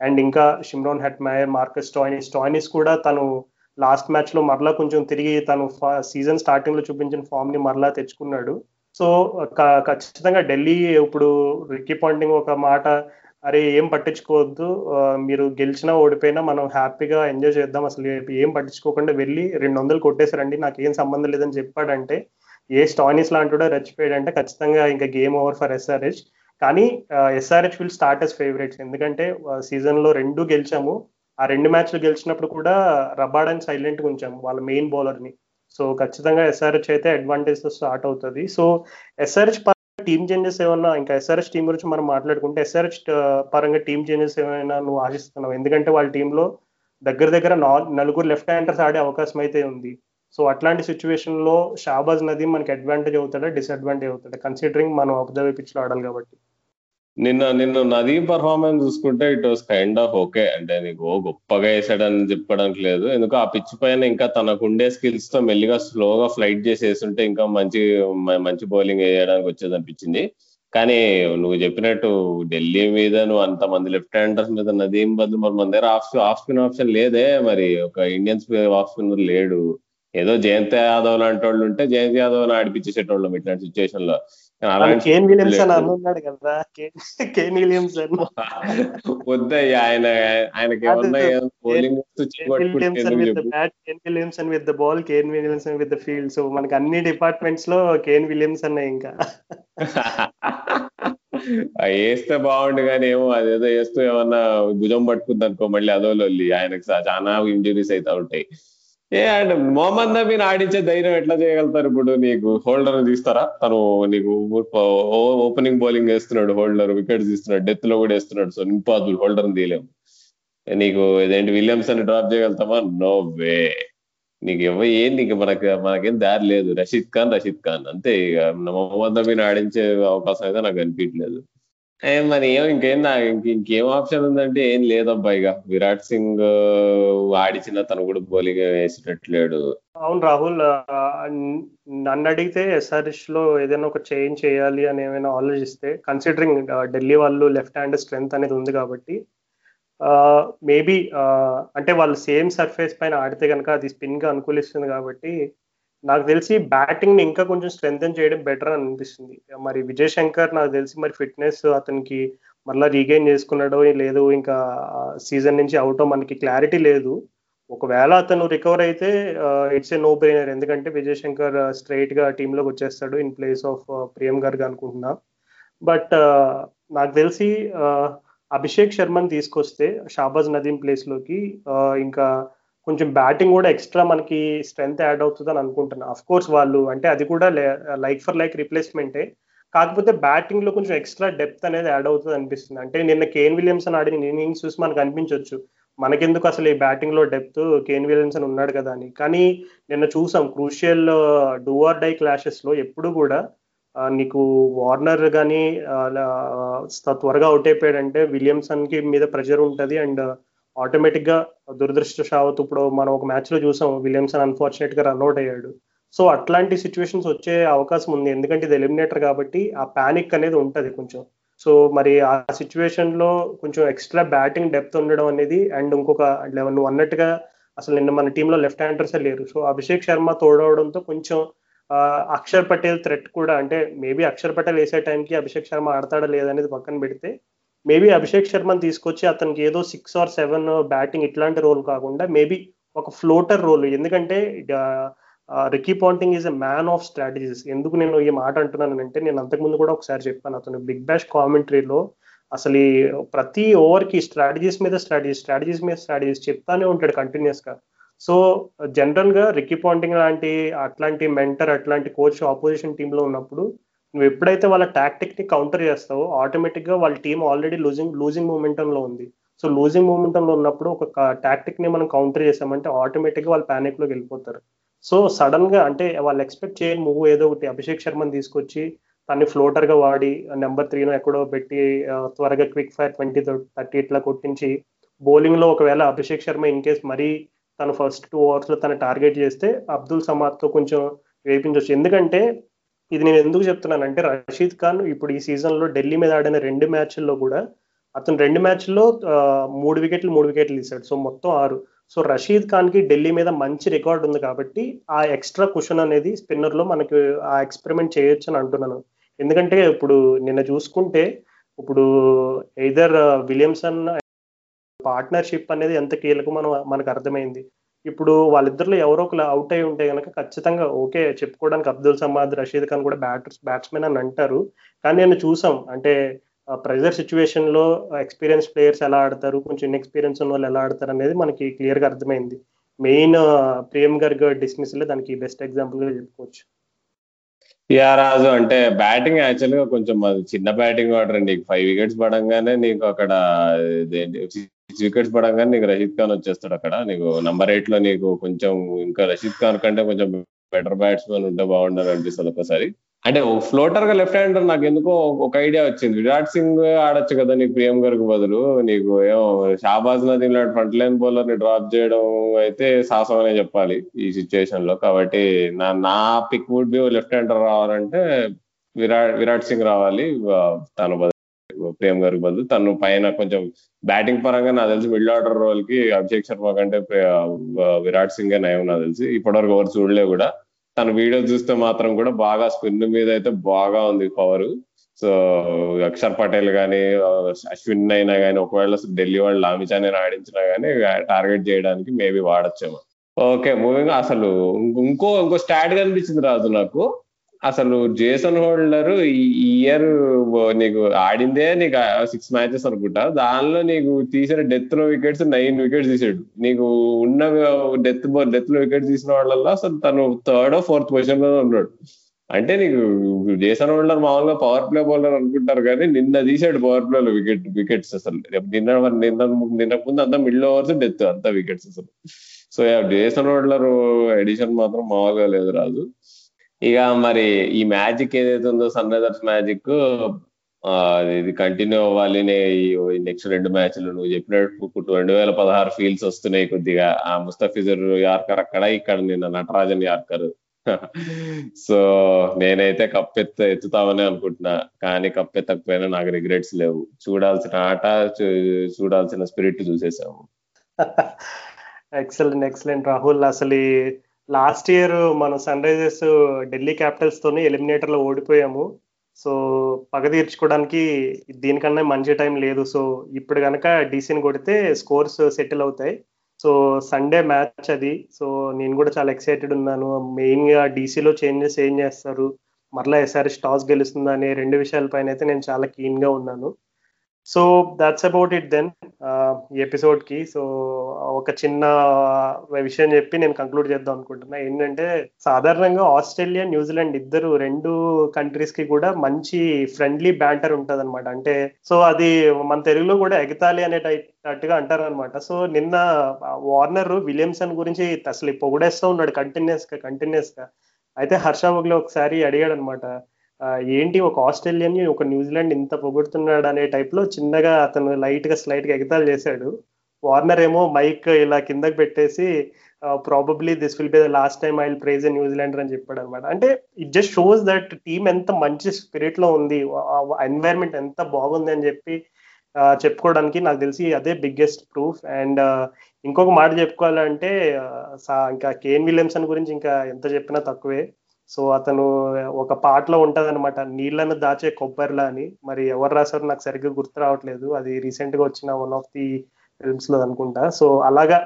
అండ్ ఇంకా Shimron Hetmyer Marcus Stoinis Stoinis కూడా తను లాస్ట్ మ్యాచ్లో మరలా కొంచెం తిరిగి తను సీజన్ స్టార్టింగ్లో చూపించిన ఫామ్ని మరలా తెచ్చుకున్నాడు. సో ఖచ్చితంగా ఢిల్లీ ఇప్పుడు రిక్కీ పాయింటింగ్ ఒక మాట అరే ఏం పట్టించుకోవద్దు. మీరు గెలిచినా ఓడిపోయినా మనం హ్యాపీగా ఎంజాయ్ చేద్దాం అసలు. ఏం పట్టించుకోకుండా వెళ్ళి రెండు వందలు కొట్టేశారండి. నాకు ఏం సంబంధం లేదని చెప్పాడంటే ఏ స్టాయినిస్ లాంటి రెచ్చిపోయాడంటే ఖచ్చితంగా ఇంకా గేమ్ ఓవర్ ఫర్ ఎస్ఆర్హెచ్. కానీ SRH will start as favourites ఎందుకంటే సీజన్లో రెండు గెలిచాము. ఆ రెండు మ్యాచ్లు గెలిచినప్పుడు కూడా రబాడని సైలెంట్గా ఉంచాము వాళ్ళ మెయిన్ బౌలర్ని సో ఖచ్చితంగా ఎస్ఆర్హెచ్ అయితే అడ్వాంటేజ్తో స్టార్ట్ అవుతుంది. సో ఎస్ఆర్హెచ్ టీమ్ చేంజెస్ ఏమన్నా? ఇంకా ఎస్ఆర్హెచ్ టీం గురించి మనం మాట్లాడుకుంటే ఎస్ఆర్హెచ్ పరంగా టీమ్ చేంజెస్ ఏమైనా నువ్వు ఆశిస్తున్నావు? ఎందుకంటే వాళ్ళ టీంలో దగ్గర దగ్గర నలుగురు లెఫ్ట్ హ్యాండర్స్ ఆడే అవకాశం అయితే ఉంది. సో అట్లాంటి సిచ్యువేషన్లో షాబాజ్ నదీ మనకి అడ్వాంటేజ్ అవుతాడా? డిసడ్వాంటేజ్ అవుతాడా? కన్సిడరింగ్ మనం అబుదాబి పిచ్లో ఆడాలి కాబట్టి. నిన్న నిన్న నదీం పర్ఫార్మెన్స్ చూసుకుంటే it was kind of okay అంటే నీకు గొప్పగా వేసాడని చెప్పడానికి లేదు. ఎందుకు ఆ పిచ్ పైన ఇంకా తనకు ఉండే స్కిల్స్తో మెల్లిగా స్లోగా ఫ్లైట్ చేసేస్తుంటే ఇంకా మంచి మంచి బౌలింగ్ వేయడానికి వచ్చేది అనిపించింది కానీ నువ్వు చెప్పినట్టు ఢిల్లీ మీద నువ్వు అంత మంది లెఫ్ట్ హ్యాండర్స్ మీద నదీం బదులు మరి మన దగ్గర ఆఫ్ ఆఫ్ స్పిన్ ఆప్షన్ లేదే. మరి ఒక ఇండియన్ ఆఫ్ స్పిన్నర్ లేడు. ఏదో జయంత్ యాదవ్ లాంటి వాళ్ళు ఉంటే జయంత్ యాదవ్ ఆడిపించేసేటోళ్ళం ఇట్లాంటి సిచ్యువేషన్లో. వద్దయ్యా ఆయన ఆయనకి విత్ ఫీల్డ్. సో మనకి అన్ని డిపార్ట్మెంట్స్లో కేన్ విలియమ్సన్ ఇంకా. వేస్తే బాగుండు కానీ ఏమో అదేదో వేస్తూ ఏమన్నా భుజం పట్టుకుంది అనుకో మళ్ళీ అదో లొల్లి ఆయనకు చాలా ఇంజురీస్ అయితే ఉంటాయి. ఏ అండ్ మొహమ్మద్ నబీని ఆడించే ధైర్యం ఎట్లా చేయగలుగుతారు ఇప్పుడు నీకు? హోల్డర్ తీస్తారా? తను నీకు ఓపెనింగ్ బౌలింగ్ వేస్తున్నాడు హోల్డర్ వికెట్స్ తీస్తున్నాడు డెత్లో కూడా వేస్తున్నాడు. సో ఇంపాసిబుల్ హోల్డర్ తీయలేము నీకు ఇదేంటి విలియమ్స్ అని డ్రాప్ చేయగలుగుతామా నో వే. నీకు ఇవ్వ ఏం నీకు మనకి మనకేం దారి లేదు. రషీద్ ఖాన్ రషీద్ ఖాన్. అంతే ఇక మొహమ్మద్ నబీని ఆడించే అవకాశం అయితే నాకు అనిపించలేదు మరి ఏం ఇంకేం నా ఇంకేం ఆప్షన్ ఉందంటే ఏం లేదబ్బా ఇక విరాట్ సింగ్ ఆడిచిన తను కూడా బౌలింగ్ వేసేటట్లేడు. అవును రాహుల్ నన్ను అడిగితే ఎస్ఆర్ఎస్లో ఏదైనా ఒక చేంజ్ చేయాలి అని ఏమైనా ఆలోచిస్తే కన్సిడరింగ్ ఢిల్లీ వాళ్ళు లెఫ్ట్ హ్యాండ్ స్ట్రెంగ్త్ అనేది ఉంది కాబట్టి మేబీ అంటే వాళ్ళు సేమ్ సర్ఫేస్ పైన ఆడితే కనుక అది స్పిన్గా అనుకూలిస్తుంది కాబట్టి నాకు తెలిసి బ్యాటింగ్ని ఇంకా కొంచెం స్ట్రెంగ్ చేయడం బెటర్ అని అనిపిస్తుంది. మరి విజయ్ శంకర్ నాకు తెలిసి మరి ఫిట్నెస్ అతనికి మళ్ళీ రీగైన్ చేసుకున్నాడో లేదు ఇంకా సీజన్ నుంచి అవుటో మనకి క్లారిటీ లేదు. ఒకవేళ అతను రికవర్ అయితే ఇట్స్ ఏ నో బ్రెయినర్ ఎందుకంటే విజయ్ శంకర్ స్ట్రైట్గా టీంలోకి వచ్చేస్తాడు ఇన్ ప్లేస్ ఆఫ్ ప్రియం గర్గ్ అనుకుంటున్నా. బట్ నాకు తెలిసి అభిషేక్ శర్మని తీసుకొస్తే షాబాజ్ నదీం ప్లేస్లోకి ఇంకా కొంచెం బ్యాటింగ్ కూడా ఎక్స్ట్రా మనకి స్ట్రెంగ్త్ యాడ్ అవుతుంది అని అనుకుంటున్నాను అఫ్ కోర్స్ వాళ్ళు అంటే అది కూడా లైక్ ఫర్ లైక్ రిప్లేస్మెంటే కాకపోతే బ్యాటింగ్లో కొంచెం ఎక్స్ట్రా డెప్త్ అనేది యాడ్ అవుతుంది అనిపిస్తుంది. అంటే నిన్న కేన్ విలియమ్సన్ ఆడిన ఇన్నింగ్స్ చూసి మనకు అనిపించవచ్చు మనకెందుకు అసలు ఈ బ్యాటింగ్లో డెప్త్ కేన్ విలియమ్సన్ ఉన్నాడు కదా అని. కానీ నిన్న చూసాం క్రూషియల్ డూఆర్ డై క్లాషెస్లో ఎప్పుడు కూడా uh, నీకు వార్నర్ కానీ uh, uh, త్వరగా అవుట్ అయిపోయాడంటే విలియమ్సన్కి మీద ప్రెషర్ ఉంటుంది. అండ్ ఆటోమేటిక్గా దురదృష్టశావత్ ఇప్పుడు మనం ఒక మ్యాచ్లో చూసాం విలియమ్సన్ అన్ఫార్చునేట్గా రన్అట్ అయ్యాడు. సో అట్లాంటి సిచ్యువేషన్స్ వచ్చే అవకాశం ఉంది. ఎందుకంటే ఇది ఎలిమినేటర్ కాబట్టి ఆ పానిక్ అనేది ఉంటది కొంచెం. సో మరి ఆ సిచ్యువేషన్లో కొంచెం ఎక్స్ట్రా బ్యాటింగ్ డెప్త్ ఉండడం అనేది అండ్ ఇంకొక లెవెన్ నువ్వు అన్నట్టుగా అసలు నిన్న మన టీంలో లెఫ్ట్ హ్యాండర్సే లేరు. సో అభిషేక్ శర్మ తోడవడంతో కొంచెం అక్షర్ పటేల్ థ్రెట్ కూడా అంటే మేబీ అక్షర్ పటేల్ వేసే టైంకి అభిషేక్ శర్మ ఆడతాడా లేదనేది పక్కన పెడితే మేబీ అభిషేక్ శర్మని తీసుకొచ్చి అతనికి ఏదో సిక్స్ ఆర్ సెవెన్ బ్యాటింగ్ ఇట్లాంటి రోల్ కాకుండా మేబీ ఒక ఫ్లోటర్ రోల్. ఎందుకంటే Ricky Ponting is a man of strategies. ఎందుకు నేను ఈ మాట అంటున్నాను అంటే నేను అంతకుముందు కూడా ఒకసారి చెప్పాను అతను బిగ్ బ్యాష్ కామెంటరీలో అసలు ఈ ప్రతి ఓవర్కి స్ట్రాటజీస్ మీద స్ట్రాటజీస్ స్ట్రాటజీస్ మీద స్ట్రాటజీస్ చెప్తానే ఉంటాడు కంటిన్యూస్గా. సో జనరల్గా రికీ పాంటింగ్ లాంటి అట్లాంటి మెంటర్ అట్లాంటి కోచ్ ఆపోజిషన్ టీంలో ఉన్నప్పుడు నువ్వు ఎప్పుడైతే వాళ్ళ టాక్టిక్ని కౌంటర్ చేస్తావో ఆటోమేటిక్గా వాళ్ళ team already losing losing momentum లో ఉంది. సో లూజింగ్ మూమెంటం లో ఉన్నప్పుడు ఒక టాక్టిక్ని మనం కౌంటర్ చేసామంటే ఆటోమేటిక్గా వాళ్ళు పానిక్లోకి వెళ్ళిపోతారు. సో సడన్గా అంటే వాళ్ళు ఎక్స్పెక్ట్ చేయని మూవ్ ఏదో ఒకటి అభిషేక్ శర్మని తీసుకొచ్చి తన్ని ఫ్లోటర్గా వాడి నెంబర్ త్రీను ఎక్కడో పెట్టి త్వరగా క్విక్ ఫైర్ ట్వంటీ థర్టీ ఇట్లా కొట్టించి బౌలింగ్లో ఒకవేళ అభిషేక్ శర్మ ఇన్ కేస్ మరీ తను ఫస్ట్ టూ ఓవర్స్లో తన టార్గెట్ చేస్తే అబ్దుల్ సమాద్తో కొంచెం వేపించవచ్చు ఎందుకంటే ఇది నేను ఎందుకు చెప్తున్నానంటే రషీద్ ఖాన్ ఇప్పుడు ఈ సీజన్లో ఢిల్లీ మీద ఆడిన రెండు మ్యాచ్ల్లో కూడా అతను రెండు మ్యాచ్ల్లో మూడు వికెట్లు మూడు వికెట్లు తీశాడు. సో మొత్తం ఆరు. సో రషీద్ ఖాన్కి ఢిల్లీ మీద మంచి రికార్డ్ ఉంది కాబట్టి ఆ ఎక్స్ట్రా కుషన్ అనేది స్పిన్నర్లో మనకి ఆ ఎక్స్పెరిమెంట్ చేయొచ్చు అని అంటున్నాను. ఎందుకంటే ఇప్పుడు నిన్న చూసుకుంటే ఇప్పుడు ఎయిదర్ విలియమ్సన్ పార్ట్నర్షిప్ అనేది ఎంత కీలకం మనం మనకు అర్థమైంది. ఇప్పుడు వాళ్ళిద్దరిలో ఎవరో ఒకరు అవుట్ అయి ఉంటే కనుక ఖచ్చితంగా ఓకే చెప్పుకోవడానికి అబ్దుల్ సమాద్ రషీద్ ఖాన్ కూడా బ్యాటర్స్ బ్యాట్స్మెన్ అని అంటారు. కానీ నేను చూసాం. అంటే ప్రెజర్ సిచ్యువేషన్లో ఎక్స్పీరియన్స్ ప్లేయర్స్ ఎలా ఆడతారు కొంచెం ఇన్ఎక్స్పీరియన్స్ ఉన్న వాళ్ళు ఎలా ఆడతారు అనేది మనకి క్లియర్గా అర్థమైంది. మెయిన్ ప్రేమ్ గర్గ్ డిస్మిస్లే దానికి బెస్ట్ ఎగ్జాంపుల్గా చెప్పుకోవచ్చు. యా రాజు. అంటే బ్యాటింగ్ యాక్చువల్గా కొంచెం అది చిన్న బ్యాటింగ్ ఆర్డర్ నీకు ఫైవ్ వికెట్స్ పడంగానే నీకు అక్కడ సిక్స్ వికెట్స్ పడగానే నీకు రషీద్ ఖాన్ వచ్చేస్తాడు అక్కడ. నీకు నంబర్ ఎయిట్లో నీకు కొంచెం ఇంకా రషీద్ ఖాన్ కంటే కొంచెం బెటర్ బ్యాట్స్మెన్ ఉంటే బాగుండాలి అనిపిస్తుంది ఒకసారి అంటే ఫ్లోటర్గా లెఫ్ట్ హ్యాండర్ నాకు ఎందుకో ఒక ఐడియా వచ్చింది. విరాట్ సింగ్ ఆడొచ్చు కదా నీకు ప్రియం గారికి బదులు. నీకు ఏమో షాబాజ్ నదీం లాంటి ఫ్రంట్ లైన్ బౌలర్ని డ్రాప్ చేయడం అయితే సాహసం అనే చెప్పాలి ఈ సిచ్యువేషన్లో. కాబట్టి నా నా pick would be left hander రావాలంటే విరాట్ విరాట్ సింగ్ రావాలి. తన బదులు. ప్రేమ్ గారికి బదులు. తను పైన కొంచెం బ్యాటింగ్ పరంగా నాకు తెలిసి మిడిల్ ఆర్డర్ రోల్కి అభిషేక్ శర్మ కంటే విరాట్ సింగ్ నయం నాకు తెలిసి. ఇప్పటివరకు ఎవరు చూడలే కూడా. తన వీడియో చూస్తే మాత్రం కూడా బాగా స్పిన్ మీద అయితే బాగా ఉంది పవర్ సో అక్షర్ పటేల్ కానీ అశ్విన్ అయినా కానీ ఒకవేళ ఢిల్లీ వాళ్ళు లామిచాని ఆడించినా కానీ టార్గెట్ చేయడానికి మేబీ వాడచ్చేమో. ఓకే మూవింగ్ అసలు ఇంకో ఇంకో స్టాట్ కనిపించింది రాజు నాకు. అసలు జేసన్ హోల్డర్ ఈ ఇయర్ నీకు ఆడిందే నీకు సిక్స్ మ్యాచెస్ అనుకుంటా. దానిలో నీకు తీసిన డెత్లో వికెట్స్ నైన్ వికెట్స్ తీసాడు. నీకు ఉన్న డెత్ డెత్లో వికెట్స్ తీసిన వాళ్ళల్లో అసలు తను థర్డ్ ఫోర్త్ పొజిషన్లో ఉన్నాడు. అంటే నీకు జేసన్ హోల్డర్ మామూలుగా పవర్ ప్లే బౌలర్ అనుకుంటారు కానీ నిన్న తీసాడు పవర్ ప్లే లో వికెట్ వికెట్స్ అసలు. నిన్న నిన్న నిన్న ముందు అంతా మిడిల్ ఓవర్స్ డెత్ అంతా వికెట్స్ అసలు. సో జేసన్ హోల్డర్ ఎడిషన్ మాత్రం మామూలుగా లేదు రాజు. ఇక మరి ఈ మ్యాజిక్ ఏదైతే ఉందో సన్ రైజర్స్ మ్యాజిక్ ఇది కంటిన్యూ అవ్వాలి నెక్స్ట్ రెండు మ్యాచ్లు. నువ్వు చెప్పినట్టు రెండు వేల పదహారు ఫీల్స్ వస్తున్నాయి కొద్దిగా. ఆ ముస్తఫిజర్ యార్కర్ అక్కడ ఇక్కడ నిన్న నటరాజన్ యార్కర్. సో నేనైతే కప్పెత్త ఎత్తుతామని అనుకుంటున్నా. కానీ కప్పెత్తకపోయినా నాకు రిగ్రెట్స్ లేవు. చూడాల్సిన ఆట చూడాల్సిన స్పిరిట్ చూసేసాము. ఎక్సలెంట్ ఎక్సలెంట్ రాహుల్ అసలు లాస్ట్ ఇయర్ మనం సన్ రైజర్స్ ఢిల్లీ క్యాపిటల్స్ తోని ఎలిమినేటర్లో ఓడిపోయాము. సో పగ తీర్చుకోవడానికి దీనికన్నా మంచి టైం లేదు. సో ఇప్పుడు కనుక డీసీని కొడితే స్కోర్స్ సెటిల్ అవుతాయి. సో సండే మ్యాచ్ అది. సో నేను కూడా చాలా ఎక్సైటెడ్ ఉన్నాను. మెయిన్గా డీసీలో చేంజెస్ ఏం చేస్తారు? మరలా ఎస్ఆర్ఎస్ టాస్ గెలుస్తుందా అనే రెండు విషయాలపైన అయితే నేను చాలా క్లీన్గా ఉన్నాను. So that's about it then ఈ ఎపిసోడ్కి. సో ఒక చిన్న విషయం చెప్పి నేను కంక్లూడ్ చేద్దాం అనుకుంటున్నా. ఏంటంటే సాధారణంగా ఆస్ట్రేలియా న్యూజిలాండ్ ఇద్దరు రెండు కంట్రీస్కి కూడా మంచి ఫ్రెండ్లీ బ్యాంటర్ ఉంటది అనమాట అంటే సో అది మన తెలుగులో కూడా ఎగతాలి అనేటట్టుగా అంటారు అనమాట సో నిన్న వార్నర్ విలియమ్సన్ గురించి అసలు పొగిడేస్తూ ఉన్నాడు కంటిన్యూస్గా కంటిన్యూస్గా. అయితే హర్ష ఒకసారి అడిగాడు అనమాట ఏంటి ఒక ఆస్ట్రేలియన్ ఒక న్యూజిలాండ్ ఇంత పొగుడుతున్నాడు అనే టైప్లో చిన్నగా అతను లైట్గా స్లైట్గా ఎగతాలు చేశాడు. వార్నర్ ఏమో మైక్ ఇలా కిందకి పెట్టేసి probably this will be the last time I praise New Zealand అని చెప్పాడు అనమాట అంటే it just shows that team ఎంత మంచి స్పిరిట్లో ఉంది ఎన్వైరన్మెంట్ ఎంత బాగుంది అని చెప్పి చెప్పుకోవడానికి నాకు తెలిసి అదే బిగ్గెస్ట్ ప్రూఫ్ అండ్ ఇంకొక మాట చెప్పుకోవాలంటే ఇంకా కేన్ విలియమ్సన్ గురించి ఇంకా ఎంత చెప్పినా తక్కువే. సో అతను ఒక పాటలో ఉంటది అనమాట నీళ్ళను దాచే కొబ్బరిలా అని. మరి ఎవరు రాశారో నాకు సరిగ్గా గుర్తు రావట్లేదు. అది రీసెంట్గా వచ్చిన వన్ ఆఫ్ ది ఫిల్మ్స్లో అనుకుంటా. సో అలాగా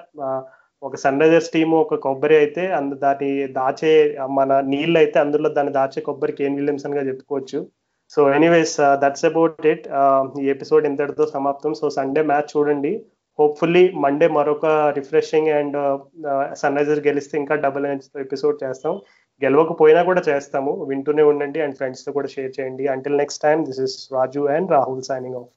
ఒక సన్ రైజర్స్ టీమ్ ఒక కొబ్బరి అయితే అందు దాన్ని దాచే మన నీళ్ళు అయితే అందులో దాన్ని దాచే కొబ్బరి కేన్ విలియమ్సన్గా చెప్పుకోవచ్చు. So anyways that's about it ఈ ఎపిసోడ్ ఇంతటితో సమాప్తం. సో సండే మ్యాచ్ చూడండి. హోప్ఫుల్లీ మండే మరొక రిఫ్రెషింగ్ అండ్ సన్ రైజర్స్ గెలిస్తే ఇంకా డబుల్ ఎపిసోడ్ చేస్తాం. గెలవకపోయినా కూడా చేస్తాము. వింటూనే ఉండండి అండ్ ఫ్రెండ్స్తో కూడా షేర్ చేయండి. Until next time this is Raju and Rahul signing off